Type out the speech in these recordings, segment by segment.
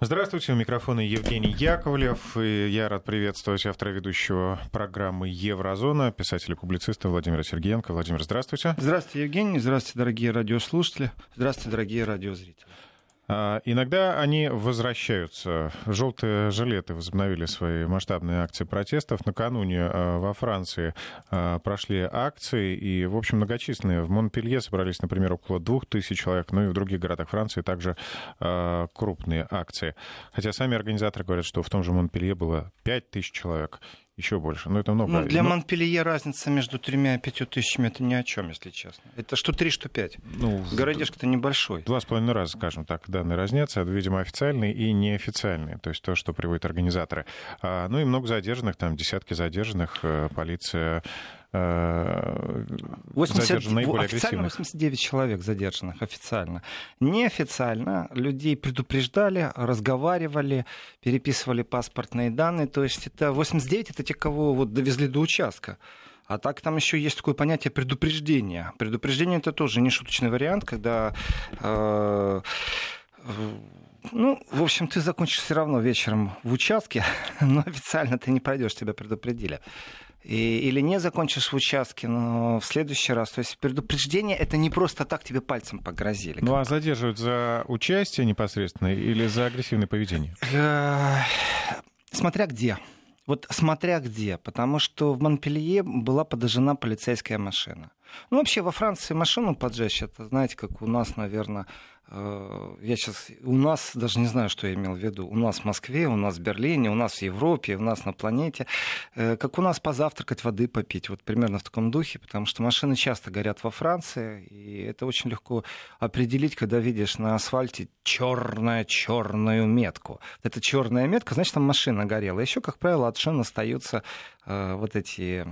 Здравствуйте, у микрофона Евгений Яковлев, и я рад приветствовать автора ведущего программы «Еврозона», писателя публициста Владимира Сергеенко. Владимир, здравствуйте. Здравствуйте, Евгений, здравствуйте, дорогие радиослушатели, здравствуйте, дорогие радиозрители. А, иногда они возвращаются. Желтые жилеты возобновили свои масштабные акции протестов. Накануне а, во Франции а, прошли акции, и, в общем, многочисленные. В Монпелье собрались, например, около двух тысяч человек, ну и в других городах Франции также крупные акции. Хотя сами организаторы говорят, что в том же Монпелье было пять тысяч человек еще больше. Но это много. Ну, для Но... Монпелье разница между тремя и пятью тысячами это ни о чем, если честно. Это что три, что пять. Ну, Городишко-то небольшой. Два с половиной раза, скажем так, данные разнятся. Видимо, официальные и неофициальные. То есть то, что приводят организаторы. А, ну и много задержанных, там десятки задержанных. Э, полиция 80, э, наиболее официально 89 человек задержанных, официально. Неофициально людей предупреждали, разговаривали, переписывали паспортные данные. То есть это 89 это те, кого вот довезли до участка. А так там еще есть такое понятие предупреждения. Предупреждение это тоже не шуточный вариант, когда э, ну, в общем, ты закончишь все равно вечером в участке, но официально ты не пройдешь, тебя предупредили и, или не закончишь в участке, но в следующий раз. То есть предупреждение это не просто так тебе пальцем погрозили. Ну а задерживают за участие непосредственно или за агрессивное поведение? Э, смотря где. Вот смотря где, потому что в Монпелье была подожжена полицейская машина. Ну, вообще, во Франции машину поджечь, это, знаете, как у нас, наверное, я сейчас, у нас, даже не знаю, что я имел в виду, у нас в Москве, у нас в Берлине, у нас в Европе, у нас на планете, э, как у нас позавтракать, воды попить, вот примерно в таком духе, потому что машины часто горят во Франции, и это очень легко определить, когда видишь на асфальте черную черную метку. Это черная метка, значит, там машина горела. Еще, как правило, от шин остаются э, вот эти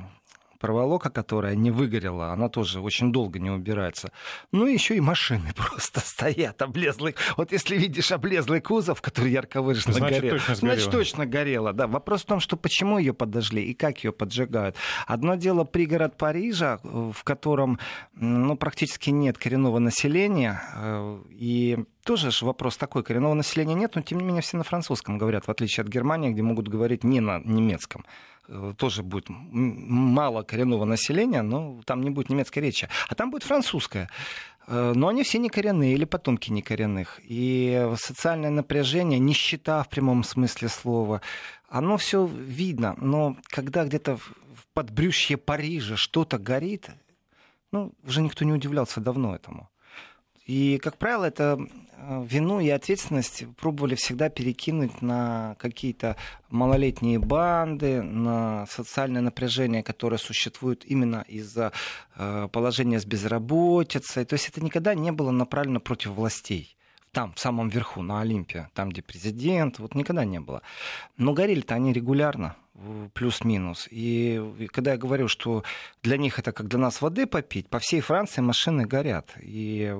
проволока, которая не выгорела, она тоже очень долго не убирается. Ну еще и машины просто стоят облезлые. Вот если видишь облезлый кузов, который ярко выраженно значит, горел, точно значит точно горело. Да. Вопрос в том, что почему ее подожгли и как ее поджигают. Одно дело пригород Парижа, в котором ну, практически нет коренного населения, э, и тоже же вопрос такой, коренного населения нет, но тем не менее все на французском говорят, в отличие от Германии, где могут говорить не на немецком. Э, тоже будет мало коренного населения, но там не будет немецкой речи. А там будет французская. Э, но они все не коренные или потомки некоренных. И социальное напряжение, нищета в прямом смысле слова, оно все видно. Но когда где-то в подбрюшье Парижа что-то горит, ну, уже никто не удивлялся давно этому. И, как правило, это э, вину и ответственность пробовали всегда перекинуть на какие-то малолетние банды, на социальное напряжение, которое существует именно из-за э, положения с безработицей. То есть это никогда не было направлено против властей там, в самом верху, на Олимпе, там, где президент, вот никогда не было. Но горели-то они регулярно, плюс-минус. И, и когда я говорю, что для них это как для нас воды попить, по всей Франции машины горят. И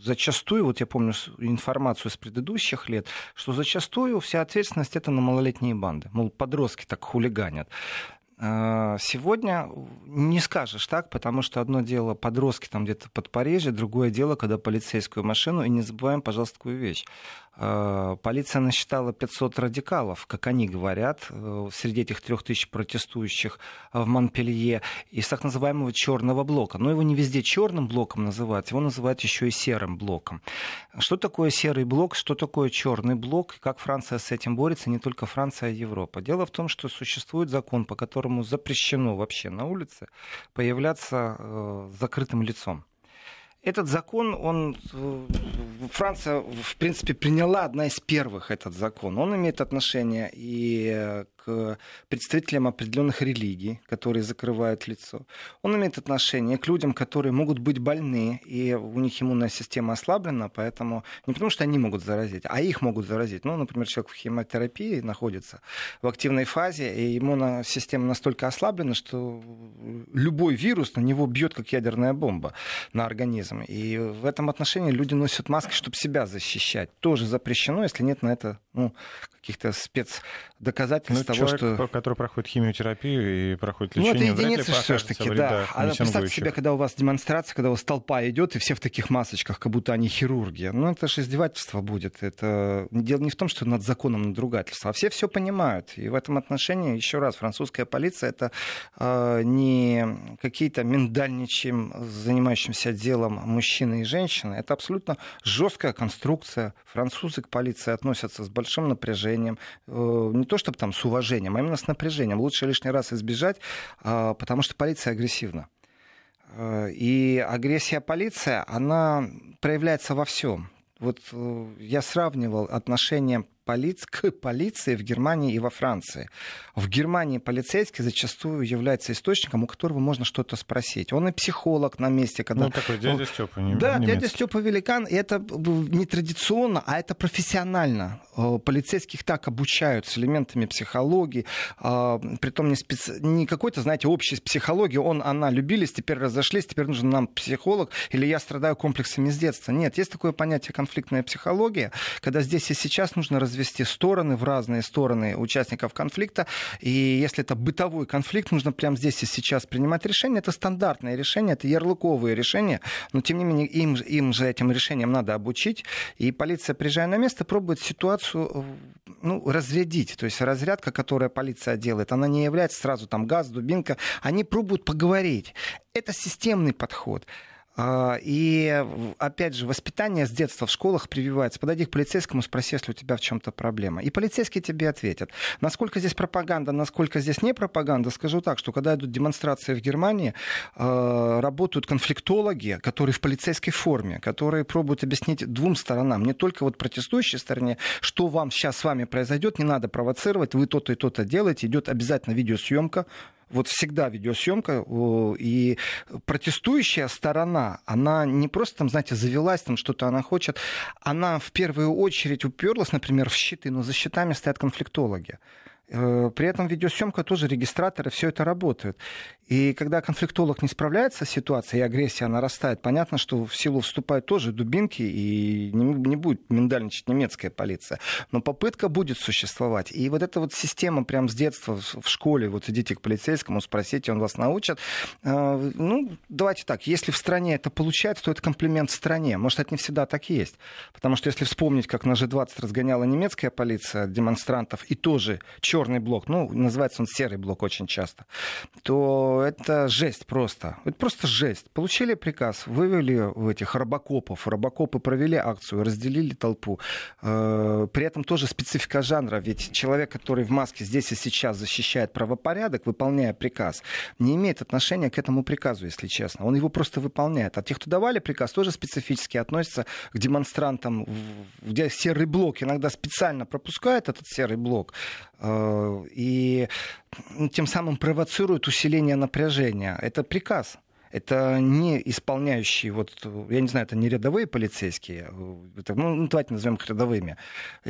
зачастую, вот я помню информацию с предыдущих лет, что зачастую вся ответственность это на малолетние банды. Мол, подростки так хулиганят. А, сегодня не скажешь так, потому что одно дело подростки там где-то под Париже, другое дело, когда полицейскую машину, и не забываем, пожалуйста, такую вещь. А, полиция насчитала 500 радикалов, как они говорят, э, среди этих трех тысяч протестующих в Монпелье, из так называемого черного блока. Но его не везде черным блоком называют, его называют еще и серым блоком. Что такое серый блок, что такое черный блок, как Франция с этим борется, не только Франция, а Европа. Дело в том, что существует закон, по которому запрещено вообще на улице появляться э, закрытым лицом. Этот закон, он, э, Франция, в принципе, приняла одна из первых этот закон. Он имеет отношение и к представителям определенных религий, которые закрывают лицо. Он имеет отношение к людям, которые могут быть больны, и у них иммунная система ослаблена, поэтому не потому, что они могут заразить, а их могут заразить. Ну, например, человек в химиотерапии находится в активной фазе, и иммунная система настолько ослаблена, что любой вирус на него бьет как ядерная бомба на организм. И в этом отношении люди носят маски, чтобы себя защищать. Тоже запрещено, если нет на это ну, каких-то спецдоказательств ну, того, человек, что... который проходит химиотерапию и проходит лечение, ну, это единицы все-таки, да. А представьте себе, когда у вас демонстрация, когда у вас толпа идет, и все в таких масочках, как будто они хирурги. Ну, это же издевательство будет. Это дело не в том, что над законом надругательство, а все все понимают. И в этом отношении, еще раз, французская полиция это э, не какие-то миндальничьим, занимающимся делом мужчины и женщины. Это абсолютно жесткая конструкция. Французы к полиции относятся с большим напряжением. Э, не то чтобы там с уважением, а именно с напряжением. Лучше лишний раз избежать, э, потому что полиция агрессивна. Э, и агрессия полиции, она проявляется во всем. Вот я сравнивал отношение полиц... к полиции в Германии и во Франции. В Германии полицейский зачастую является источником, у которого можно что-то спросить. Он и психолог на месте. Когда... Ну, такой дядя Степа не Да, немецкий. дядя Степа великан. И это не традиционно, а это профессионально. Э, полицейских так обучают с элементами психологии. А, притом не, специ... не какой-то, знаете, общей психологии. Он, она любились, теперь разошлись, теперь нужен нам психолог. Или я страдаю комплексами с детства. Нет, есть такое понятие конфликтная психология, когда здесь и сейчас нужно развивать развести стороны в разные стороны участников конфликта. И если это бытовой конфликт, нужно прямо здесь и сейчас принимать решение. Это стандартное решение, это ярлыковые решения, но тем не менее им, им же этим решением надо обучить. И полиция, приезжая на место, пробует ситуацию ну, разрядить. То есть разрядка, которую полиция делает, она не является сразу там газ, дубинка. Они пробуют поговорить. Это системный подход. А, и, опять же, воспитание с детства в школах прививается. Подойди к полицейскому, спроси, если у тебя в чем-то проблема. И полицейские тебе ответят. Насколько здесь пропаганда, насколько здесь не пропаганда, скажу так, что когда идут демонстрации в Германии, а, работают конфликтологи, которые в полицейской форме, которые пробуют объяснить двум сторонам, не только вот протестующей стороне, что вам сейчас с вами произойдет, не надо провоцировать, вы то-то и то-то делаете, идет обязательно видеосъемка, вот всегда видеосъемка, и протестующая сторона, она не просто там, знаете, завелась, там что-то она хочет, она в первую очередь уперлась, например, в щиты, но за щитами стоят конфликтологи. Э, при этом видеосъемка тоже регистраторы, все это работает. И когда конфликтолог не справляется с ситуацией, и агрессия нарастает, понятно, что в силу вступают тоже дубинки, и не, не будет миндальничать немецкая полиция. Но попытка будет существовать. И вот эта вот система прям с детства в школе, вот идите к полицейскому, спросите, он вас научит. Э, ну, давайте так, если в стране это получается, то это комплимент стране. Может, это не всегда так и есть. Потому что если вспомнить, как на G20 разгоняла немецкая полиция демонстрантов, и тоже черный блок, ну, называется он серый блок очень часто, то это жесть просто. Это просто жесть. Получили приказ, вывели этих робокопов. Робокопы провели акцию, разделили толпу. Э, при этом тоже специфика жанра. Ведь человек, который в маске здесь и сейчас защищает правопорядок, выполняя приказ, не имеет отношения к этому приказу, если честно. Он его просто выполняет. А те, кто давали приказ, тоже специфически относятся к демонстрантам, где серый блок иногда специально пропускает этот серый блок. Э, и тем самым провоцируют усиление напряжения. Это приказ. Это не исполняющие, вот, я не знаю, это не рядовые полицейские, это, ну, ну, давайте назовем их рядовыми,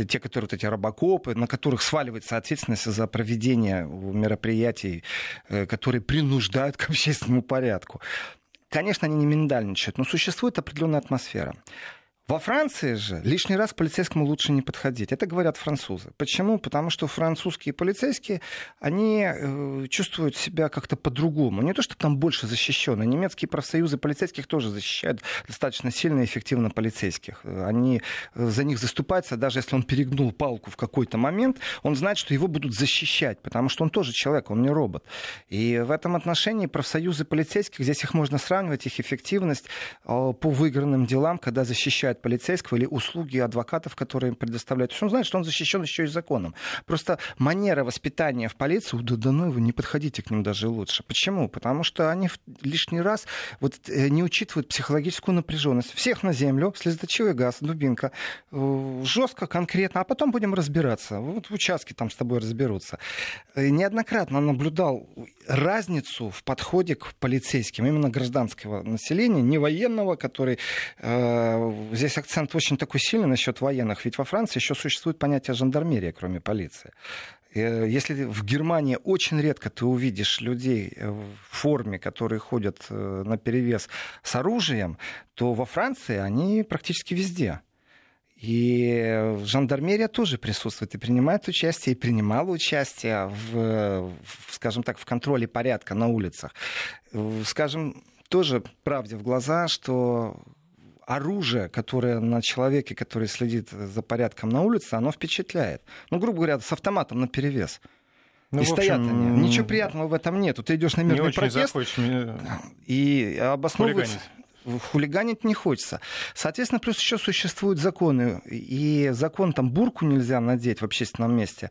те, которые вот эти робокопы, на которых сваливается ответственность за проведение мероприятий, э, которые принуждают к общественному порядку. Конечно, они не миндальничают, но существует определенная атмосфера. Во Франции же лишний раз полицейскому лучше не подходить. Это говорят французы. Почему? Потому что французские полицейские, они э, чувствуют себя как-то по-другому. Не то, что там больше защищены. Немецкие профсоюзы полицейских тоже защищают достаточно сильно и эффективно полицейских. Они э, за них заступаются, даже если он перегнул палку в какой-то момент, он знает, что его будут защищать, потому что он тоже человек, он не робот. И в этом отношении профсоюзы полицейских, здесь их можно сравнивать, их эффективность э, по выигранным делам, когда защищают привлекает полицейского или услуги адвокатов, которые им предоставляют. То есть он знает, что он защищен еще и законом. Просто манера воспитания в полиции, да, да ну его, не подходите к ним даже лучше. Почему? Потому что они лишний раз вот, э, не учитывают психологическую напряженность. Всех на землю, слезоточивый газ, дубинка, э, жестко, конкретно, а потом будем разбираться. Вот в участке там с тобой разберутся. Э, неоднократно наблюдал разницу в подходе к полицейским, именно гражданского населения, не военного, который э, здесь акцент очень такой сильный насчет военных, ведь во Франции еще существует понятие жандармерия, кроме полиции. Э, если в Германии очень редко ты увидишь людей э, в форме, которые ходят на перевес с оружием, то во Франции они практически везде. И жандармерия тоже присутствует и принимает участие, и принимала участие в скажем так, в контроле порядка на улицах. Скажем, тоже правде в глаза, что оружие, которое на человеке, который следит за порядком на улице, оно впечатляет. Ну, грубо говоря, с автоматом на перевес. Ну, и стоят общем, они. Ничего приятного в этом нет. Ты идешь на мирный протест и обосновывается хулиганить не хочется. Соответственно, плюс еще существуют законы. И закон там бурку нельзя надеть в общественном месте.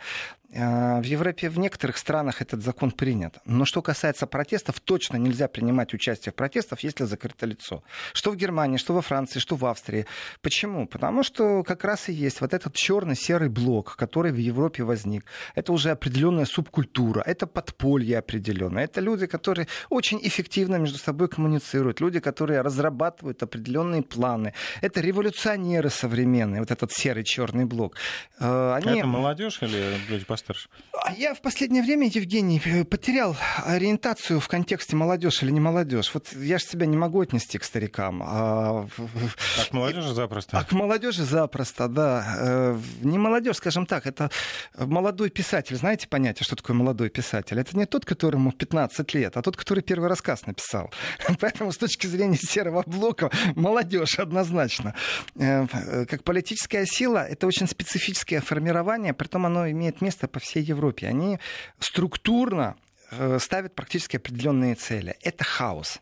А, в Европе, в некоторых странах этот закон принят. Но что касается протестов, точно нельзя принимать участие в протестах, если закрыто лицо. Что в Германии, что во Франции, что в Австрии. Почему? Потому что как раз и есть вот этот черный-серый блок, который в Европе возник. Это уже определенная субкультура, это подполье определенное. Это люди, которые очень эффективно между собой коммуницируют, люди, которые разрабатывают определенные планы. Это революционеры современные, вот этот серый черный блок. А, они... Это молодежь или люди Мастерш? А я в последнее время, Евгений, э, потерял ориентацию в контексте молодежь или не молодежь. Вот я же себя не могу отнести к старикам. А, а к молодежи запросто? А к молодежи запросто, да. Э, не молодежь, скажем так, это молодой писатель. Знаете понятие, что такое молодой писатель? Это не тот, которому 15 лет, а тот, который первый рассказ написал. Поэтому с точки зрения серого блока молодежь однозначно. Э, как политическая сила, это очень специфическое формирование, притом оно имеет место по всей Европе, они структурно э, ставят практически определенные цели. Это хаос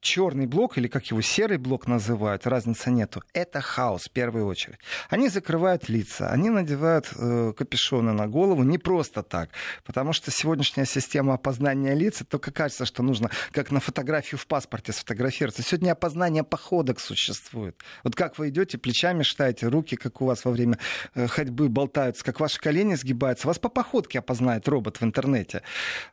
черный блок, или как его серый блок называют, разницы нету, это хаос в первую очередь. Они закрывают лица, они надевают э, капюшоны на голову не просто так, потому что сегодняшняя система опознания лиц, только кажется, что нужно как на фотографию в паспорте сфотографироваться. Сегодня опознание походок существует. Вот как вы идете, плечами шатаете, руки, как у вас во время э, ходьбы болтаются, как ваши колени сгибаются, вас по походке опознает робот в интернете.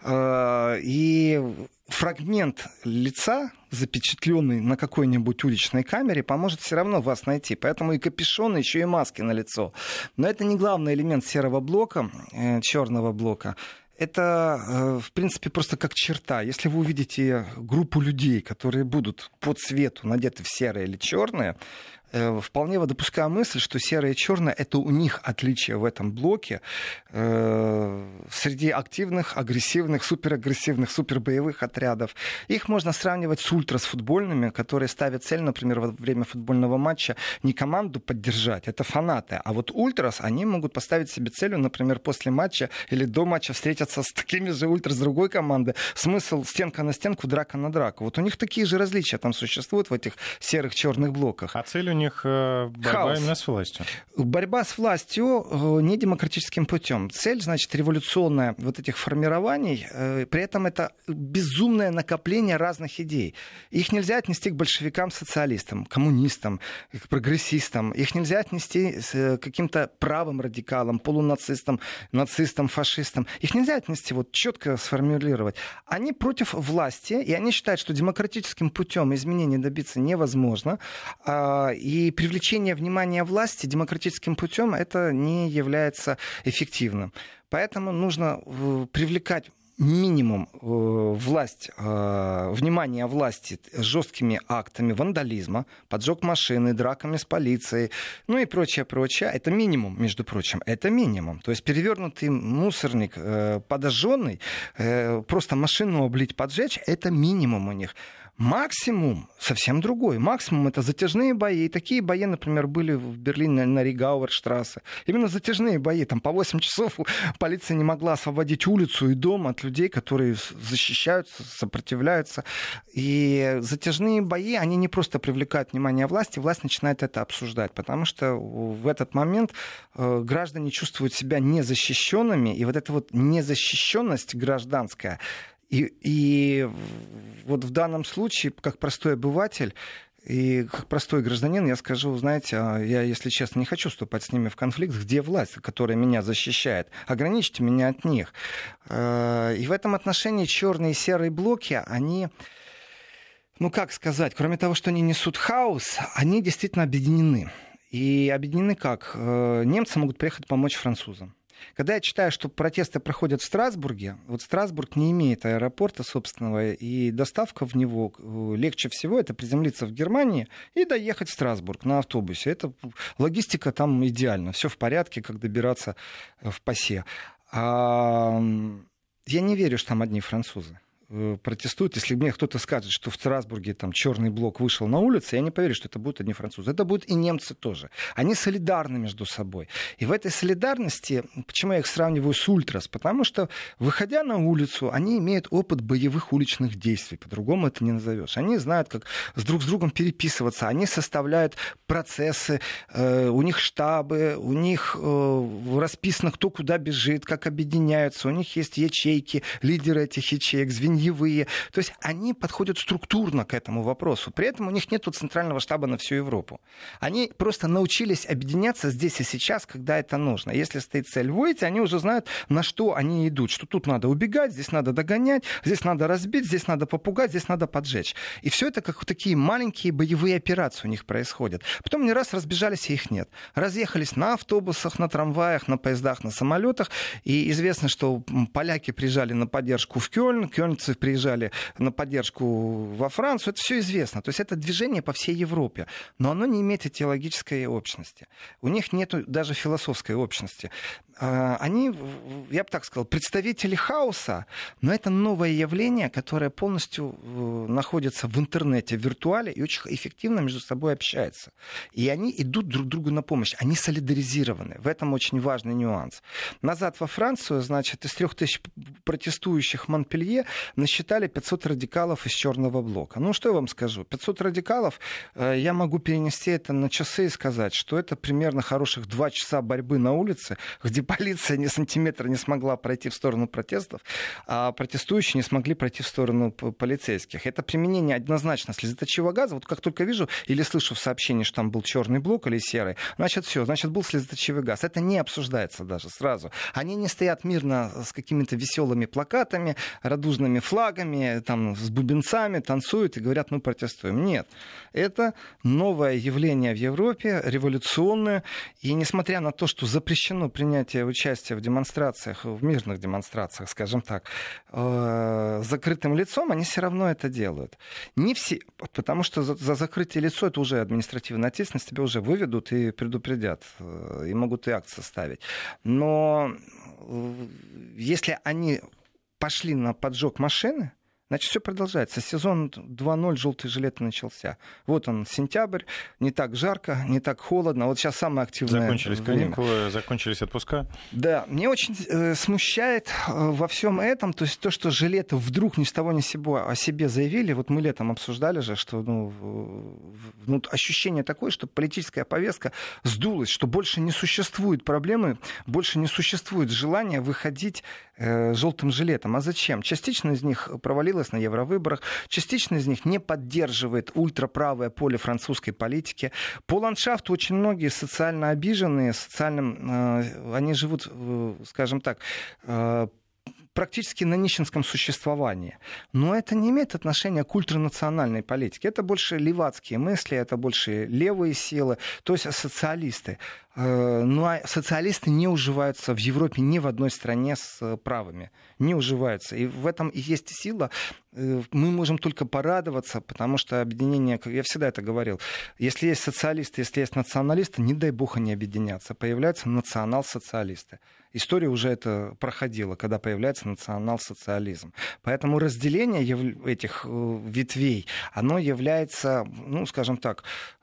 Э, и фрагмент лица, запечатленный на какой-нибудь уличной камере, поможет все равно вас найти. Поэтому и капюшон, еще и маски на лицо. Но это не главный элемент серого блока, э, черного блока это, э, в принципе, просто как черта. Если вы увидите группу людей, которые будут по цвету надеты в серое или черное, Э, вполне допускаю мысль, что серое и черное это у них отличие в этом блоке э, среди активных, агрессивных, суперагрессивных, супербоевых отрядов. Их можно сравнивать с ультрасфутбольными, которые ставят цель, например, во время футбольного матча не команду поддержать, это фанаты, а вот ультрас, они могут поставить себе целью, например, после матча или до матча встретиться с такими же ультрас другой команды. Смысл стенка на стенку, драка на драку. Вот у них такие же различия там существуют в этих серых черных блоках. А цель у них э, борьба Хаос. именно с властью. Борьба с властью э, не демократическим путем. Цель, значит, революционная вот этих формирований, э, при этом это безумное накопление разных идей. Их нельзя отнести к большевикам, социалистам, коммунистам, к прогрессистам. Их нельзя отнести к каким-то правым радикалам, полунацистам, нацистам, фашистам. Их нельзя отнести, вот четко сформулировать. Они против власти, и они считают, что демократическим путем изменений добиться невозможно. А, и привлечение внимания власти демократическим путем это не является эффективным. Поэтому нужно э, привлекать минимум э, власть, э, внимание власти жесткими актами вандализма, поджог машины, драками с полицией, ну и прочее, прочее. Это минимум, между прочим, это минимум. То есть перевернутый мусорник, э, подожженный, э, просто машину облить, поджечь, это минимум у них. Максимум совсем другой. Максимум это затяжные бои. И такие бои, например, были в Берлине на Ригауэрштрассе. Именно затяжные бои. Там по 8 часов полиция не могла освободить улицу и дом от людей, которые защищаются, сопротивляются. И затяжные бои, они не просто привлекают внимание власти, власть начинает это обсуждать, потому что в этот момент э, граждане чувствуют себя незащищенными, и вот эта вот незащищенность гражданская, и, и вот в данном случае, как простой обыватель, и как простой гражданин я скажу, знаете, а, я, если честно, не хочу вступать с ними в конфликт, где власть, которая меня защищает. Ограничьте меня от них. А, и в этом отношении черные и серые блоки, они ну как сказать, кроме того, что они несут хаос, они действительно объединены. И объединены как? Э, немцы могут приехать помочь французам. Когда я читаю, что протесты проходят в Страсбурге, вот Страсбург не имеет аэропорта собственного, и доставка в него э, легче всего это приземлиться в Германии и доехать в Страсбург на автобусе. Это логистика там идеальна, все в порядке, как добираться в ПАСЕ. А, я не верю, что там одни французы. Э, протестуют. Если мне кто-то скажет, что в Страсбурге там черный блок вышел на улицу, я не поверю, что это будут одни французы. Это будут и немцы тоже. Они солидарны между собой. И в этой солидарности, почему я их сравниваю с ультрас? Потому что, выходя на улицу, они имеют опыт боевых уличных действий. По-другому это не назовешь. Они знают, как с друг с другом переписываться. Они составляют процессы. Э, у них штабы, у них э, расписано, кто куда бежит, как объединяются. У них есть ячейки, лидеры этих ячеек, звенья теневые. То есть они подходят структурно к этому вопросу. При этом у них нет центрального штаба на всю Европу. Они просто научились объединяться здесь и сейчас, когда это нужно. Если стоит цель выйти, они уже знают, на что они идут. Что тут надо убегать, здесь надо догонять, здесь надо разбить, здесь надо попугать, здесь надо поджечь. И все это как такие маленькие боевые операции у них происходят. Потом не раз разбежались, и их нет. Разъехались на автобусах, на трамваях, на поездах, на самолетах. И известно, что поляки приезжали на поддержку в Кёльн. Кёльнцы немцы приезжали на поддержку во Францию, это все известно. То есть это движение по всей Европе. Но оно не имеет этиологической общности. У них нет даже философской общности. А, они, я бы так сказал, представители хаоса, но это новое явление, которое полностью э, находится в интернете, в виртуале и очень эффективно между собой общается. И они идут друг другу на помощь, они солидаризированы. В этом очень важный нюанс. Назад во Францию, значит, из трех тысяч протестующих Монпелье насчитали 500 радикалов из черного блока. Ну, что я вам скажу? 500 радикалов, э, я могу перенести это на часы и сказать, что это примерно хороших два часа борьбы на улице, где полиция ни сантиметра не смогла пройти в сторону протестов, а протестующие не смогли пройти в сторону полицейских. Это применение однозначно слезоточивого газа. Вот как только вижу или слышу в сообщении, что там был черный блок или серый, значит все, значит был слезоточивый газ. Это не обсуждается даже сразу. Они не стоят мирно с какими-то веселыми плакатами, радужными флагами, там, с бубенцами, танцуют и говорят, мы протестуем. Нет. Это новое явление в Европе, революционное. И несмотря на то, что запрещено принятие участие в демонстрациях, в мирных демонстрациях, скажем так, э, закрытым лицом, они все равно это делают. Не все, потому что за, за закрытие лицо это уже административная ответственность, тебя уже выведут и предупредят, э, и могут и акт составить. Но э, если они пошли на поджог машины, Значит, все продолжается. Сезон 2.0 желтый жилет начался. Вот он, сентябрь, не так жарко, не так холодно. Вот сейчас самое активное Закончились время. каникулы, закончились отпуска. Да, мне очень э, смущает э, во всем этом, то есть то, что жилеты вдруг ни с того ни с сего о себе заявили. Вот мы летом обсуждали же, что ну, ну, ощущение такое, что политическая повестка сдулась, что больше не существует проблемы, больше не существует желания выходить э, желтым жилетом. А зачем? Частично из них провалилась на евровыборах. Частично из них не поддерживает ультраправое поле французской политики. По ландшафту очень многие социально обиженные, социальным, э, они живут, э, скажем так, э, практически на нищенском существовании. Но это не имеет отношения к ультранациональной политике. Это больше левацкие мысли, это больше левые силы, то есть социалисты. Э, ну а социалисты не уживаются в Европе ни в одной стране с правыми. Не уживаются. И в этом и есть сила. Э, мы можем только порадоваться, потому что объединение, я всегда это говорил, если есть социалисты, если есть националисты, не дай бог они объединятся. Появляются национал-социалисты. История уже это проходила, когда появляется национал-социализм. Поэтому разделение этих ветвей, оно является, ну, скажем так, Э,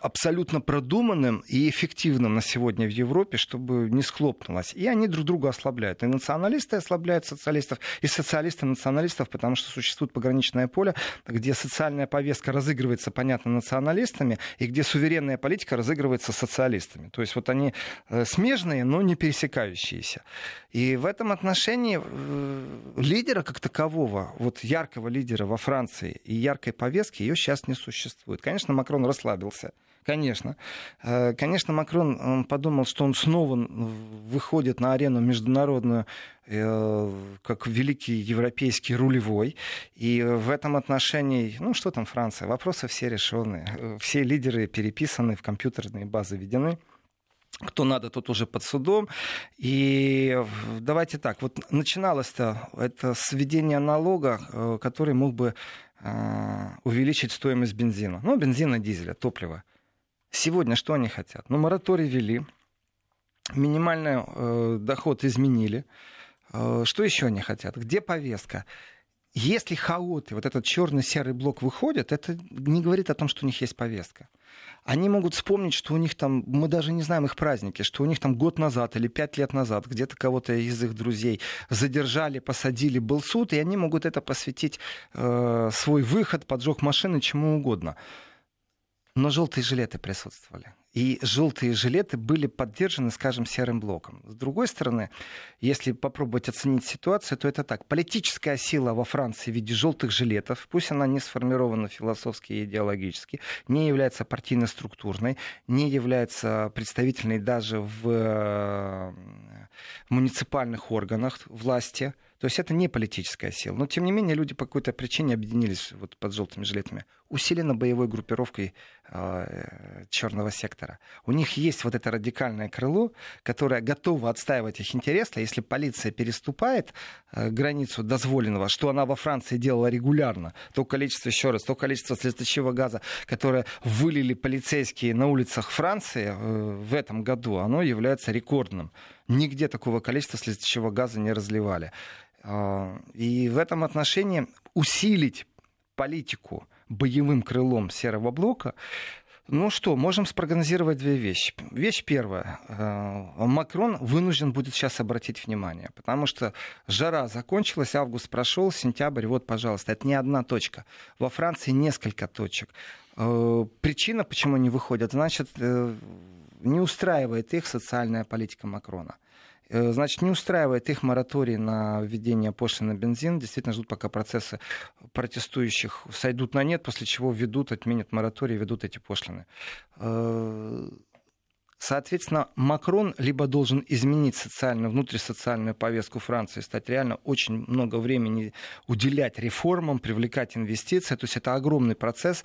абсолютно продуманным и эффективным на сегодня в Европе, чтобы не схлопнулось. И они друг друга ослабляют. И националисты ослабляют социалистов, и социалисты националистов, потому что существует пограничное поле, где социальная повестка разыгрывается, понятно, националистами, и где суверенная политика разыгрывается социалистами. То есть вот они э, смежные, но не пересекающиеся. И в этом отношении э, лидера как такового, вот яркого лидера во Франции и яркой повестки, ее сейчас не существует. Конечно, Макрон рас расслабился. Конечно. Э, конечно, Макрон подумал, что он снова выходит на арену международную э, как великий европейский рулевой. И в этом отношении, ну что там Франция, вопросы все решены. Все лидеры переписаны, в компьютерные базы введены. Кто надо, тот уже под судом. И давайте так, вот начиналось-то это с введения налога, э, который мог бы э, увеличить стоимость бензина. Ну, бензина, дизеля, топлива. Сегодня что они хотят? Ну, мораторий ввели, минимальный э, доход изменили. Э, что еще они хотят? Где повестка? Если хаоты, вот этот черный-серый блок выходит, это не говорит о том, что у них есть повестка. Они могут вспомнить, что у них там, мы даже не знаем их праздники, что у них там год назад или пять лет назад где-то кого-то из их друзей задержали, посадили, был суд, и они могут это посвятить э, свой выход, поджог машины, чему угодно. Но желтые жилеты присутствовали. И желтые жилеты были поддержаны, скажем, серым блоком. С другой стороны, если попробовать оценить ситуацию, то это так. Политическая сила во Франции в виде желтых жилетов, пусть она не сформирована философски и идеологически, не является партийно-структурной, не является представительной даже в, в муниципальных органах власти, то есть это не политическая сила. Но, тем не менее, люди по какой-то причине объединились вот под желтыми жилетами. Усиленно боевой группировкой э, черного сектора. У них есть вот это радикальное крыло, которое готово отстаивать их интересы. Если полиция переступает э, границу дозволенного, что она во Франции делала регулярно, то количество, еще раз, то количество слезоточивого газа, которое вылили полицейские на улицах Франции э, в этом году, оно является рекордным. Нигде такого количества слезоточивого газа не разливали. А, и в этом отношении усилить политику боевым крылом серого блока ну что, можем спрогнозировать две вещи. Вещь первая. А, Макрон вынужден будет сейчас обратить внимание, потому что жара закончилась, август прошел, сентябрь, вот, пожалуйста, это не одна точка. Во Франции несколько точек. А, причина, почему они выходят, значит, э, не устраивает их социальная политика Макрона. Э, значит, не устраивает их мораторий на введение пошлины на бензин. Действительно ждут, пока процессы протестующих сойдут на нет, после чего введут, отменят мораторий, ведут эти пошлины. Э, соответственно, Макрон либо должен изменить социальную, внутрисоциальную повестку Франции, стать реально очень много времени уделять реформам, привлекать инвестиции. То есть это огромный процесс.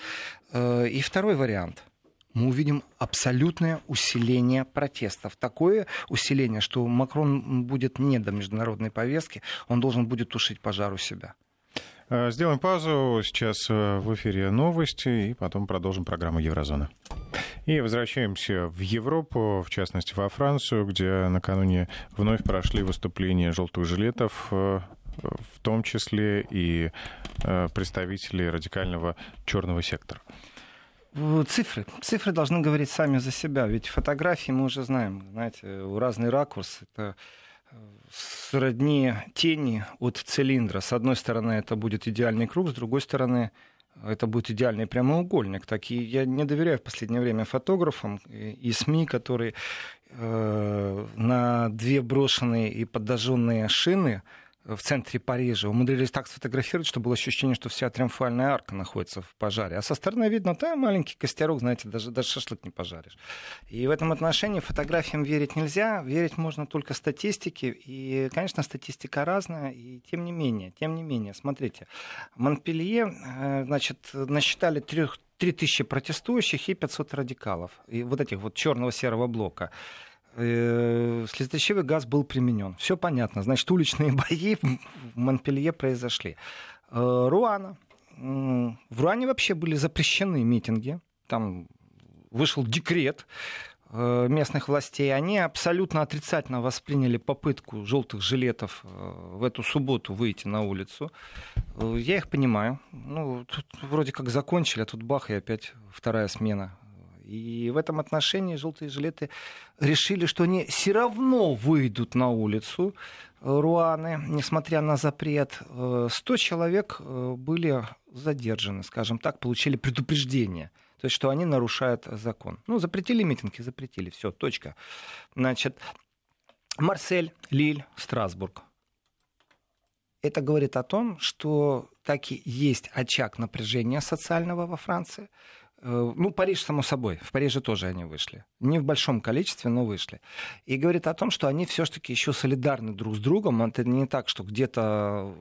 Э, и второй вариант – мы увидим абсолютное усиление протестов. Такое усиление, что Макрон будет не до международной повестки, он должен будет тушить пожар у себя. Э, сделаем паузу. Сейчас э, в эфире новости, и потом продолжим программу «Еврозона». И возвращаемся в Европу, в частности во Францию, где накануне вновь прошли выступления желтых жилетов, э, в том числе и представителей радикального черного сектора. Цифры. Цифры должны говорить сами за себя. Ведь фотографии мы уже знаем, знаете, разный ракурс. Это э, сродни тени от цилиндра. С одной стороны, это будет идеальный круг, с другой стороны, это будет идеальный прямоугольник. Так и я не доверяю в последнее время фотографам и СМИ, которые э, на две брошенные и подожженные шины в центре Парижа умудрились так сфотографировать, что было ощущение, что вся триумфальная арка находится в пожаре. А со стороны видно, там маленький костерок, знаете, даже, даже шашлык не пожаришь. И в этом отношении фотографиям верить нельзя, верить можно только статистике. И, конечно, статистика разная, и тем не менее, тем не менее, смотрите, Монпелье, э, значит, насчитали трех 3000 протестующих и 500 радикалов. И вот этих вот черного серого блока. Э, слезоточивый газ был применен. Все понятно. Значит, уличные бои в Монпелье произошли. Э, Руана. В Руане вообще были запрещены митинги. Там вышел декрет э, местных властей, они абсолютно отрицательно восприняли попытку желтых жилетов в эту субботу выйти на улицу. Я их понимаю. Ну, тут вроде как закончили, а тут бах, и опять вторая смена и в этом отношении желтые жилеты решили, что они все равно выйдут на улицу э, Руаны, несмотря на запрет. 100 э, человек э, были задержаны, скажем так, получили предупреждение. То есть, что они нарушают закон. Ну, запретили митинги, запретили. Все, точка. Значит, Марсель, Лиль, Страсбург. Это говорит о том, что так и есть очаг напряжения социального во Франции. Э, ну, Париж, само собой. В Париже тоже они вышли. Не в большом количестве, но вышли. И говорит о том, что они все-таки еще солидарны друг с другом. Это не так, что где-то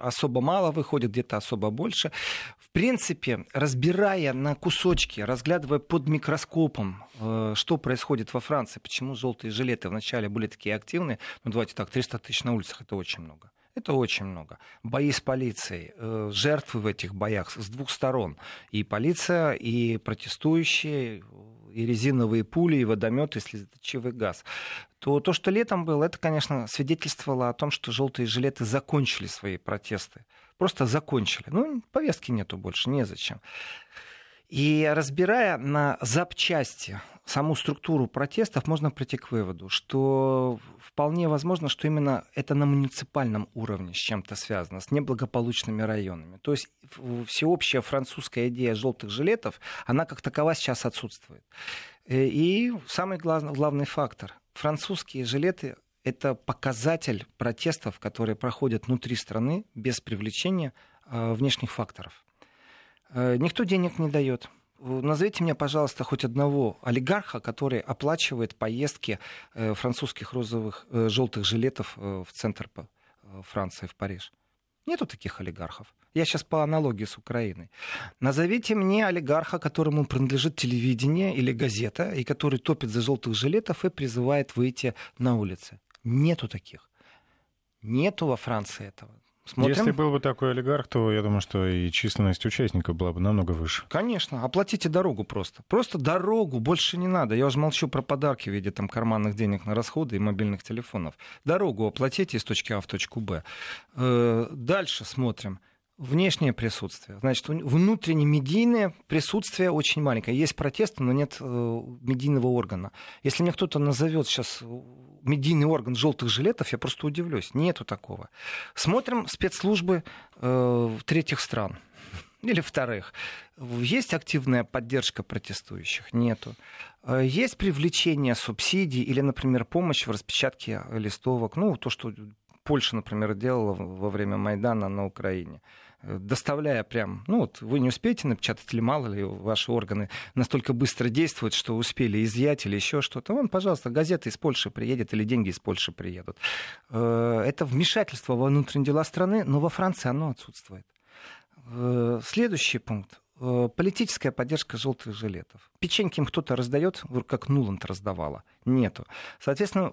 особо мало выходит, где-то особо больше. В принципе, разбирая на кусочки, разглядывая под микроскопом, э, что происходит во Франции, почему желтые жилеты вначале были такие активные, ну давайте так, 300 тысяч на улицах это очень много. Это очень много. Бои с полицией, э, жертвы в этих боях с двух сторон. И полиция, и протестующие, и резиновые пули, и водометы, и слезоточивый газ. То, то, что летом было, это, конечно, свидетельствовало о том, что желтые жилеты закончили свои протесты. Просто закончили. Ну, повестки нету больше, незачем. И разбирая на запчасти саму структуру протестов, можно прийти к выводу, что вполне возможно, что именно это на муниципальном уровне с чем-то связано, с неблагополучными районами. То есть всеобщая французская идея желтых жилетов, она как такова сейчас отсутствует. Э, и самый главный, фактор. Французские жилеты это показатель протестов, которые проходят внутри страны без привлечения э, внешних факторов. Э, никто денег не дает. Назовите мне, пожалуйста, хоть одного олигарха, который оплачивает поездки э, французских розовых, э, желтых жилетов в центр Франции, в Париж. Нету таких олигархов. Я сейчас по аналогии с Украиной. Назовите мне олигарха, которому принадлежит телевидение или газета, и который топит за желтых жилетов и призывает выйти на улицы. Нету таких. Нету во Франции этого. Смотрим. Если был бы такой олигарх, то я думаю, что и численность участников была бы намного выше. Конечно, оплатите дорогу просто. Просто дорогу, больше не надо. Я уже молчу про подарки в виде там, карманных денег на расходы и мобильных телефонов. Дорогу оплатите из точки А в точку Б. Э, дальше смотрим. Внешнее присутствие. Значит, внутреннее медийное присутствие очень маленькое. Есть протесты, но нет э, медийного органа. Если мне кто-то назовет сейчас медийный орган желтых жилетов, я просто удивлюсь. Нету такого. Смотрим спецслужбы э, третьих стран или вторых. Есть активная поддержка протестующих? Нету. Э, есть привлечение субсидий или, например, помощь в распечатке листовок? Ну, то, что Польша, например, делала во время Майдана на Украине доставляя прям, ну вот вы не успеете напечатать или мало ли ваши органы настолько быстро действуют, что успели изъять или еще что-то, вон, пожалуйста, газета из Польши приедет или деньги из Польши приедут. Э, это вмешательство во внутренние дела страны, но во Франции оно отсутствует. Э, следующий пункт. Э, политическая поддержка желтых жилетов. Печеньки им кто-то раздает, как Нуланд раздавала. Нету. Соответственно,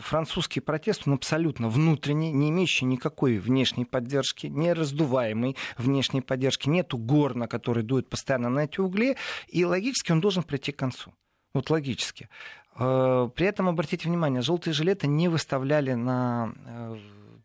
французский протест, он абсолютно внутренний, не имеющий никакой внешней поддержки, не раздуваемой внешней поддержки. Нету горна, который дует постоянно на эти угли, и логически он должен прийти к концу. Вот логически. Э, при этом, обратите внимание, желтые жилеты не выставляли на э,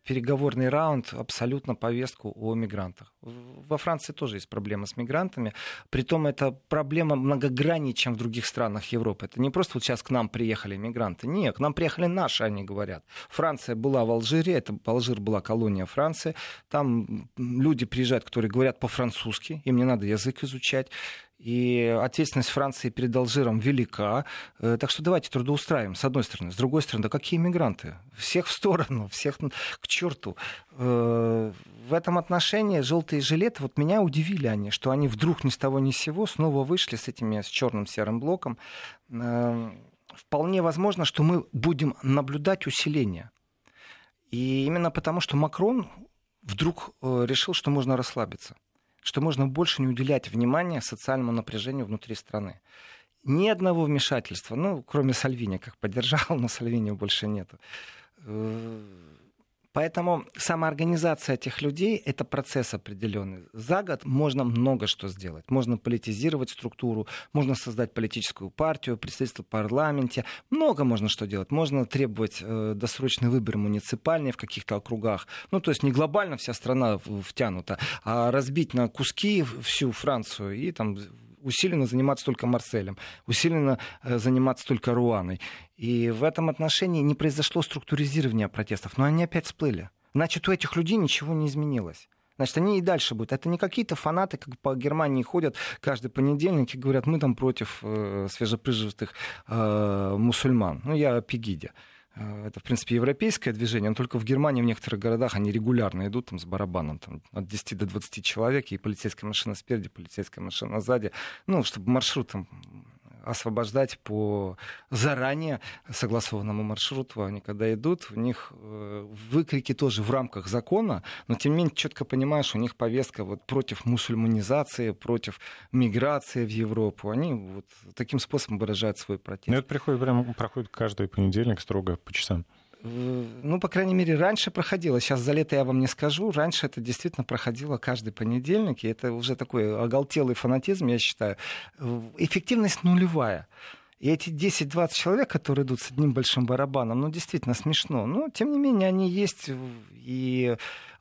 переговорный раунд абсолютно повестку о мигрантах. Во Франции тоже есть проблема с мигрантами. Притом это проблема многограннее, чем в других странах Европы. Это не просто вот сейчас к нам приехали мигранты. Нет, к нам приехали наши, они говорят. Франция была в Алжире, это Алжир была колония Франции. Там люди приезжают, которые говорят по-французски, им не надо язык изучать. И ответственность Франции перед Алжиром велика. Э, так что давайте трудоустраиваем, с одной стороны. С другой стороны, да какие мигранты? Всех в сторону, всех к черту. Э, в этом отношении желтые жилеты, вот меня удивили они, что они вдруг ни с того ни с сего снова вышли с этими с черным серым блоком. Э, вполне возможно, что мы будем наблюдать усиление. И именно потому, что Макрон вдруг решил, что можно расслабиться что можно больше не уделять внимания социальному напряжению внутри страны. Ни одного вмешательства, ну, кроме Сальвини, как поддержал, но Сальвини больше нету. Поэтому самоорганизация этих людей — это процесс определенный. За год можно много что сделать. Можно политизировать структуру, можно создать политическую партию, представительство в парламенте. Много можно что делать. Можно требовать э, досрочный выбор муниципальный в каких-то округах. Ну, то есть не глобально вся страна втянута, а разбить на куски всю Францию и там усиленно заниматься только Марселем, усиленно э, заниматься только Руаной. И в этом отношении не произошло структуризирования протестов, но они опять всплыли. Значит, у этих людей ничего не изменилось. Значит, они и дальше будут. Это не какие-то фанаты, как по Германии ходят каждый понедельник и говорят, мы там против э, свежеприжитых э, мусульман. Ну, я о Пегиде. Э, это, в принципе, европейское движение, но только в Германии в некоторых городах они регулярно идут там, с барабаном там, от 10 до 20 человек, и полицейская машина спереди, полицейская машина сзади, ну, чтобы маршрут там освобождать по заранее согласованному маршруту. Они когда идут, у них э, выкрики тоже в рамках закона, но тем не менее четко понимаешь, у них повестка вот против мусульманизации, против миграции в Европу. Они вот таким способом выражают свой протест. Ну, это приходит, прям, проходит каждый понедельник строго по часам. Ну, по крайней мере, раньше проходило. Сейчас за лето я вам не скажу. Раньше это действительно проходило каждый понедельник. И это уже такой оголтелый фанатизм, я считаю. Эффективность нулевая. И эти 10-20 человек, которые идут с одним большим барабаном, ну, действительно смешно. Но, тем не менее, они есть. И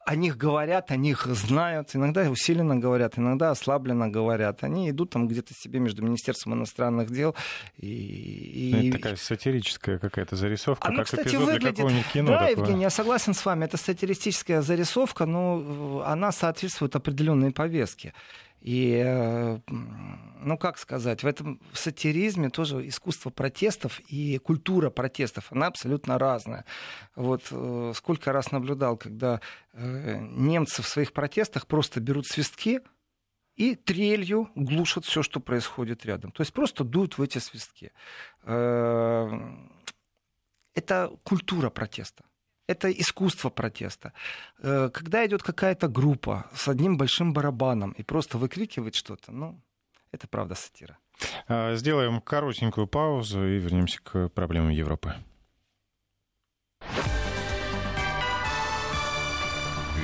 о них говорят, о них знают, иногда усиленно говорят, иногда ослабленно говорят. Они идут там где-то себе между Министерством иностранных дел и... и... Это такая сатирическая какая-то зарисовка, Она, как кстати, эпизод выглядит... для какого-нибудь кино. Да, такое. Евгений, я согласен с вами, это сатиристическая зарисовка, но она соответствует определенной повестке. И, э, ну как сказать, в этом сатиризме тоже искусство протестов и культура протестов, она абсолютно разная. Вот э, сколько раз наблюдал, когда э, немцы в своих протестах просто берут свистки, и трелью глушат все, что происходит рядом. То есть просто дуют в эти свистки. Это культура протеста это искусство протеста. Э, когда идет какая-то группа с одним большим барабаном и просто выкрикивает что-то, ну, это правда сатира. А, сделаем коротенькую паузу и вернемся к проблемам Европы.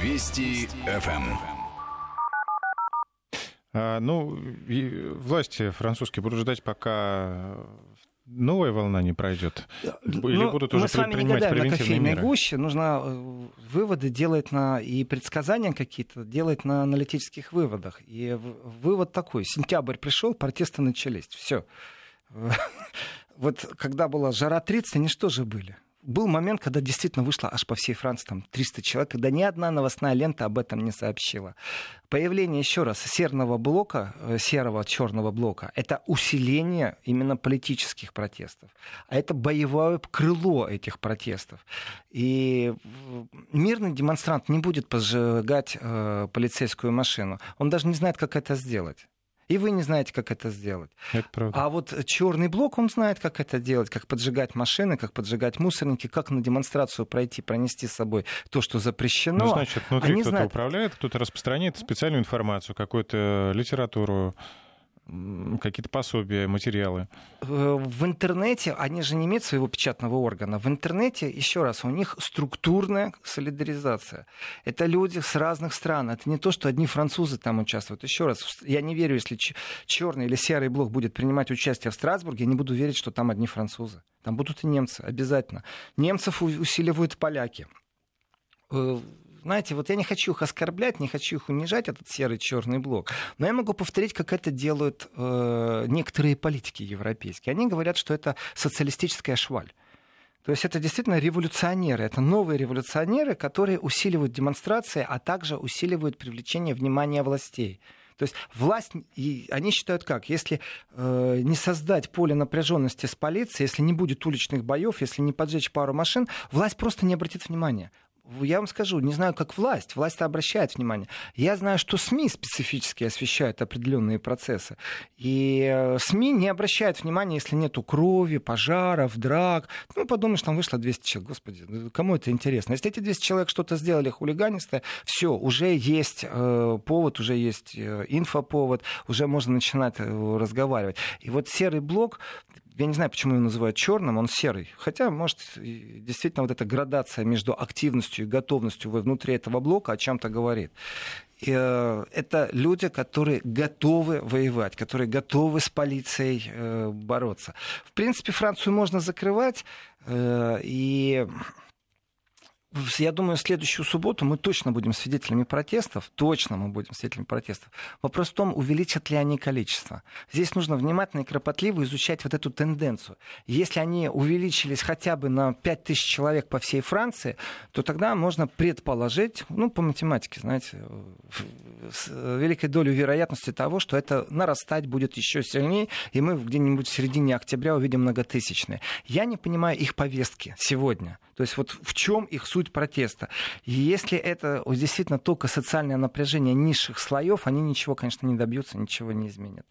Вести ФМ. А, ну, власти французские будут ждать, пока новая волна не пройдет? Или ну, будут уже мы с вами не гадаем на кофейной меры? гуще. Нужно э, выводы делать на и предсказания какие-то делать на аналитических выводах. И вывод такой. Сентябрь пришел, протесты начались. Все. Вот когда была жара 30, они что же были? Был момент, когда действительно вышло аж по всей Франции там 300 человек, когда ни одна новостная лента об этом не сообщила. Появление, еще раз, серного блока, э, серого черного блока, это усиление именно политических протестов. А это боевое крыло этих протестов. И мирный демонстрант не будет поджигать э, полицейскую машину. Он даже не знает, как это сделать и вы не знаете, как это сделать. Это правда. А вот черный блок, он знает, как это делать, как поджигать машины, как поджигать мусорники, как на демонстрацию пройти, пронести с собой то, что запрещено. Ну, значит, внутри кто-то знают... управляет, кто-то распространяет специальную информацию, какую-то литературу, какие-то пособия, материалы? Э, в интернете, они же не имеют своего печатного органа, в интернете, еще раз, у них структурная солидаризация. Это люди с разных стран, это не то, что одни французы там участвуют. Еще раз, я не верю, если черный или серый блок будет принимать участие в Страсбурге, я не буду верить, что там одни французы. Там будут и немцы, обязательно. Немцев усиливают поляки э, знаете, вот я не хочу их оскорблять, не хочу их унижать, этот серый черный блок, но я могу повторить, как это делают э, некоторые политики европейские. Они говорят, что это социалистическая шваль. То есть это действительно революционеры, это новые революционеры, которые усиливают демонстрации, а также усиливают привлечение внимания властей. То есть власть, они считают как, если э, не создать поле напряженности с полицией, если не будет уличных боев, если не поджечь пару машин, власть просто не обратит внимания я вам скажу, не знаю, как власть. Власть обращает внимание. Я знаю, что СМИ специфически освещают определенные процессы. И э, СМИ не обращают внимания, если нету крови, пожаров, драк. Ну, подумаешь, там вышло 200 человек. Господи, кому это интересно? Если эти 200 человек что-то сделали хулиганистое, все, уже есть э, повод, уже есть э, инфоповод, уже можно начинать э, разговаривать. И вот серый блок, я не знаю, почему его называют черным, он серый. Хотя, может, действительно вот эта градация между активностью и готовностью внутри этого блока о чем-то говорит. И, э, это люди, которые готовы воевать, которые готовы с полицией э, бороться. В принципе, Францию можно закрывать, э, и я думаю, следующую субботу мы точно будем свидетелями протестов. Точно мы будем свидетелями протестов. Вопрос в том, увеличат ли они количество. Здесь нужно внимательно и кропотливо изучать вот эту тенденцию. Если они увеличились хотя бы на 5000 человек по всей Франции, то тогда можно предположить, ну, по математике, знаете, с великой долей вероятности того, что это нарастать будет еще сильнее, и мы где-нибудь в середине октября увидим многотысячные. Я не понимаю их повестки сегодня. То есть вот в чем их суть протеста. Если это действительно только социальное напряжение низших слоев, они ничего, конечно, не добьются, ничего не изменят.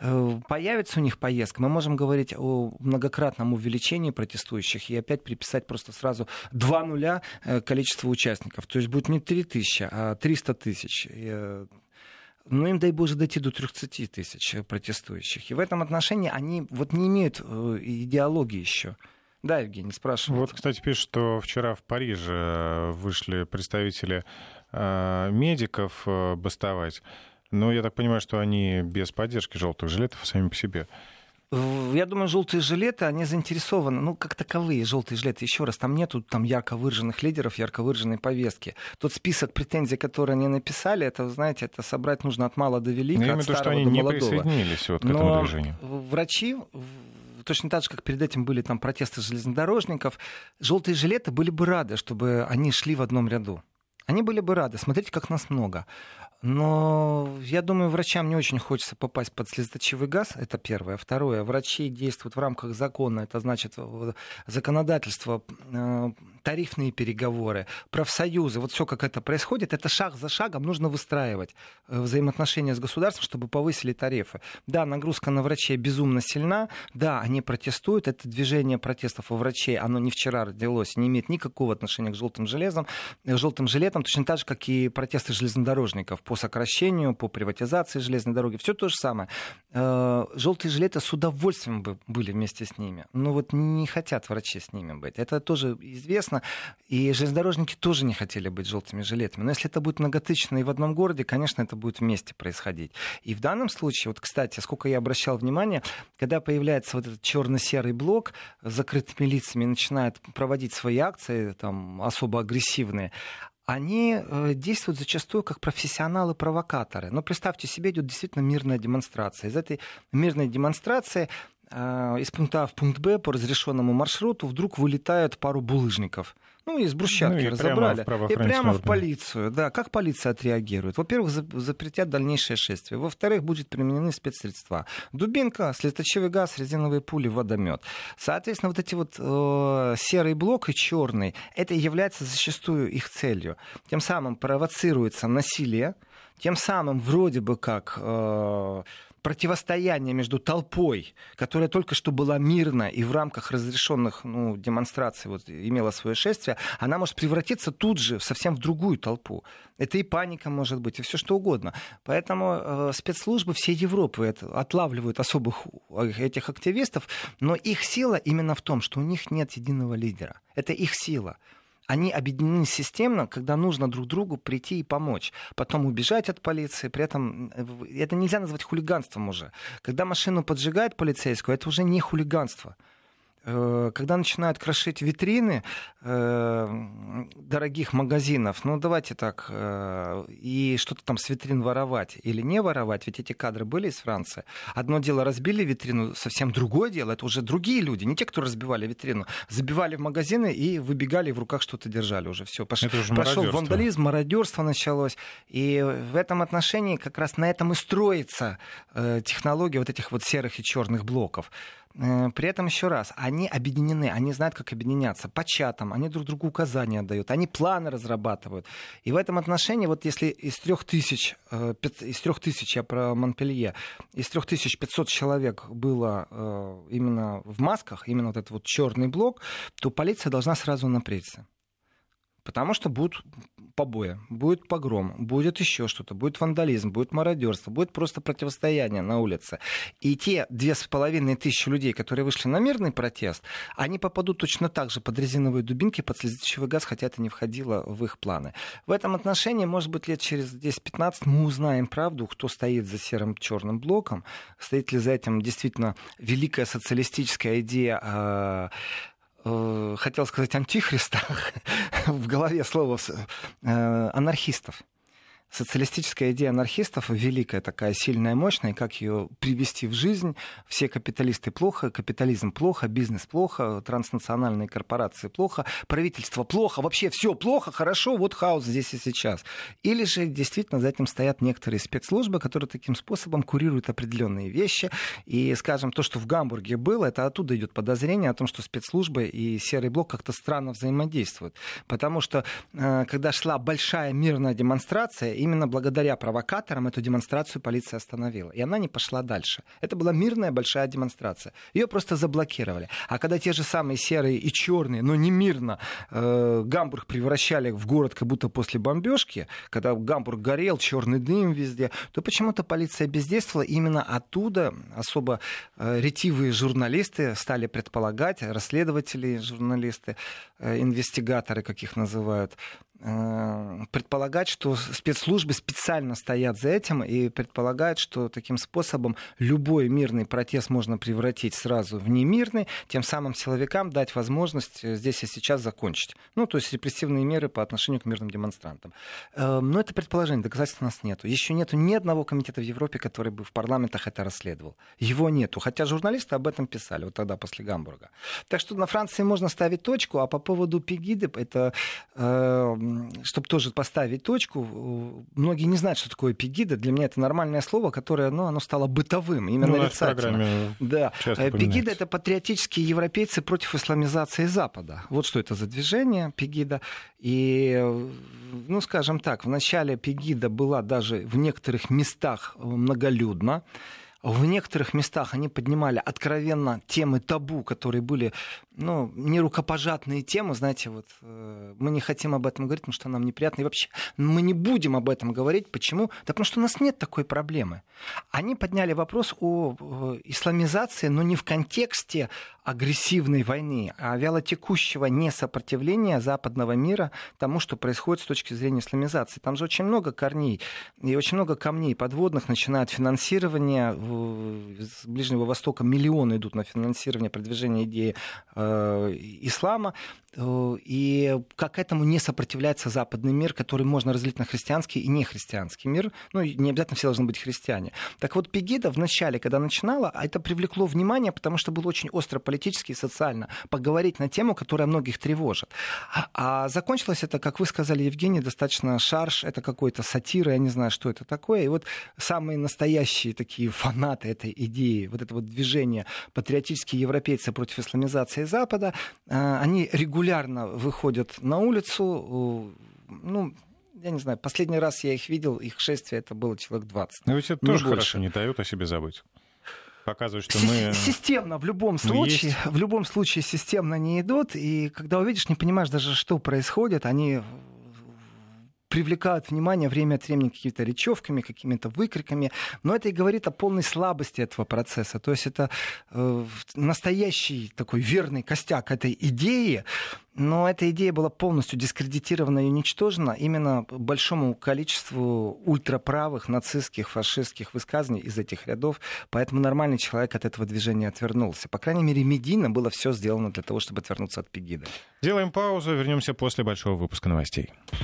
Э, появится у них поездка, мы можем говорить о многократном увеличении протестующих и опять приписать просто сразу два нуля э, количество участников. То есть будет не 3 тысячи, а 300 тысяч. Ну, им, дай боже, дойти до 30 тысяч протестующих. И в этом отношении они вот не имеют э, идеологии еще. Да, Евгений, спрашиваю. Вот, кстати, пишут, что вчера в Париже вышли представители э, медиков э, бастовать. Но я так понимаю, что они без поддержки желтых жилетов сами по себе. Я думаю, желтые жилеты, они заинтересованы, ну, как таковые желтые жилеты. Еще раз, там нету там ярко выраженных лидеров, ярко выраженной повестки. Тот список претензий, которые они написали, это, знаете, это собрать нужно от мала до велика, Но от старого что они до не молодого. присоединились вот к Но этому движению. врачи точно так же, как перед этим были там протесты железнодорожников, желтые жилеты были бы рады, чтобы они шли в одном ряду. Они были бы рады. Смотрите, как нас много. Но я думаю, врачам не очень хочется попасть под слезоточивый газ, это первое. Второе, врачи действуют в рамках закона, это значит законодательство, э, тарифные переговоры, профсоюзы, вот все как это происходит, это шаг за шагом нужно выстраивать э, взаимоотношения с государством, чтобы повысили тарифы. Да, нагрузка на врачей безумно сильна, да, они протестуют, это движение протестов у врачей, оно не вчера родилось, не имеет никакого отношения к желтым железам, к желтым жилетам, точно так же, как и протесты железнодорожников по сокращению, по приватизации железной дороги. Все то же самое. Э, желтые жилеты с удовольствием бы были вместе с ними. Но вот не хотят врачи с ними быть. Это тоже известно. И железнодорожники тоже не хотели быть желтыми жилетами. Но если это будет многотысячно и в одном городе, конечно, это будет вместе происходить. И в данном случае, вот, кстати, сколько я обращал внимание, когда появляется вот этот черно-серый блок с закрытыми лицами начинает проводить свои акции, там, особо агрессивные, они э, действуют зачастую как профессионалы-провокаторы. Но представьте себе, идет действительно мирная демонстрация. Из этой мирной демонстрации из пункта А в пункт Б по разрешенному маршруту вдруг вылетают пару булыжников. Ну, из брусчатки Ну, и разобрали. прямо и прямо в полицию. Да, как полиция отреагирует? Во-первых, за- запретят дальнейшее шествие. Во-вторых, будет применены спецсредства. Дубинка, слезоточивый газ, резиновые пули, водомет. Соответственно, вот эти вот э, серый блок и черный, это является зачастую их целью. Тем самым провоцируется насилие, тем самым вроде бы как э, противостояние между толпой, которая только что была мирна и в рамках разрешенных ну, демонстраций вот, имела свое шествие, она может превратиться тут же совсем в другую толпу. Это и паника может быть, и все что угодно. Поэтому э, спецслужбы всей Европы это, отлавливают особых этих активистов, но их сила именно в том, что у них нет единого лидера. Это их сила они объединены системно, когда нужно друг другу прийти и помочь. Потом убежать от полиции. При этом э, это нельзя назвать хулиганством уже. Когда машину поджигает полицейскую, это уже не хулиганство. Э, Когда начинают крошить витрины дорогих магазинов, ну давайте так, э, и что-то там с витрин воровать или не воровать, ведь эти кадры были из Франции. Одно дело разбили витрину, совсем другое дело, это уже другие люди, не те, кто разбивали витрину, забивали в магазины и выбегали, в руках что-то держали уже. Все, пош... Пошел вандализм, мародерство началось. И в этом отношении как раз на этом и строится э, технология вот этих вот серых и черных блоков. Э, При этом еще раз, они объединены, они знают, как объединяться по чатам, они друг другу указания дают, они планы разрабатывают. И в этом отношении, вот если из трех тысяч, э, из трех тысяч, я про Монпелье, из трех тысяч пятьсот человек было э, именно в масках, именно вот этот вот черный блок, то полиция должна сразу напрячься. Потому что будут побои, будет погром, будет еще что-то, будет вандализм, будет мародерство, будет просто противостояние на улице. И те две с половиной тысячи людей, которые вышли на мирный протест, они попадут точно так же под резиновые дубинки, под слезоточивый газ, хотя это не входило в их планы. В этом отношении, может быть, лет через 10-15 мы узнаем правду, кто стоит за серым черным блоком, стоит ли за этим действительно великая социалистическая идея э, хотел сказать антихриста, в голове слово э, анархистов. Социалистическая идея анархистов великая такая, сильная, мощная, как ее привести в жизнь. Все капиталисты плохо, капитализм плохо, бизнес плохо, транснациональные корпорации плохо, правительство плохо, вообще все плохо, хорошо, вот хаос здесь и сейчас. Или же действительно за этим стоят некоторые спецслужбы, которые таким способом курируют определенные вещи. И, скажем, то, что в Гамбурге было, это оттуда идет подозрение о том, что спецслужбы и серый блок как-то странно взаимодействуют. Потому что, э, когда шла большая мирная демонстрация, именно благодаря провокаторам эту демонстрацию полиция остановила. И она не пошла дальше. Это была мирная большая демонстрация. Ее просто заблокировали. А когда те же самые серые и черные, но не мирно, э, Гамбург превращали в город как будто после бомбежки, когда Гамбург горел, черный дым везде, то почему-то полиция бездействовала. Именно оттуда особо э, ретивые журналисты стали предполагать, расследователи, журналисты, э, инвестигаторы, как их называют, предполагать, что спецслужбы специально стоят за этим и предполагают, что таким способом любой мирный протест можно превратить сразу в немирный, тем самым силовикам дать возможность э, здесь и сейчас закончить. Ну, то есть репрессивные меры по отношению к мирным демонстрантам. Э, но это предположение, доказательств у нас нету. Еще нету ни одного комитета в Европе, который бы в парламентах это расследовал. Его нету, хотя журналисты об этом писали, вот тогда после Гамбурга. Так что на Франции можно ставить точку, а по поводу Пегиды, это чтобы тоже поставить точку, многие не знают, что такое пегида. Для меня это нормальное слово, которое ну, оно стало бытовым, именно ну, нарицательно. Да. Э, пегида — это патриотические европейцы против исламизации Запада. Вот что это за движение, пегида. И, ну, скажем так, в начале пегида была даже в некоторых местах многолюдна. В некоторых местах они поднимали откровенно темы табу, которые были ну, нерукопожатные темы, знаете, вот э, мы не хотим об этом говорить, потому что нам неприятно. И вообще мы не будем об этом говорить. Почему? Да потому что у нас нет такой проблемы. Они подняли вопрос о исламизации, но не в контексте агрессивной войны, а вялотекущего несопротивления западного мира тому, что происходит с точки зрения исламизации. Там же очень много корней и очень много камней подводных, начиная от финансирования с Ближнего Востока миллионы идут на финансирование продвижения идеи э, ислама, Э, и как этому не сопротивляется западный мир, который можно разделить на христианский и нехристианский мир. Ну, не обязательно все должны быть христиане. Так вот, Пегида в начале, когда начинала, это привлекло внимание, потому что было очень остро политически и социально поговорить на тему, которая многих тревожит. А закончилось это, как вы сказали, Евгений, достаточно шарш, это какой-то сатира, я не знаю, что это такое. И вот самые настоящие такие фанаты этой идеи, вот этого движения патриотические европейцы против исламизации Запада, э, они регулярно выходят на улицу. Ну, я не знаю, последний раз я их видел, их шествие это было человек 20. Но ведь это тоже больше. хорошо, не дают о себе забыть. Показывает, что мы... Системно в любом случае, есть. в любом случае системно не идут, и когда увидишь, не понимаешь даже, что происходит, они привлекают внимание время от времени какими-то речевками, какими-то выкриками, но это и говорит о полной слабости этого процесса. То есть это э, настоящий такой верный костяк этой идеи, но эта идея была полностью дискредитирована и уничтожена именно большому количеству ультраправых, нацистских, фашистских высказываний из этих рядов. Поэтому нормальный человек от этого движения отвернулся. По крайней мере, медийно было все сделано для того, чтобы отвернуться от Пегида. Делаем паузу, вернемся после большого выпуска новостей.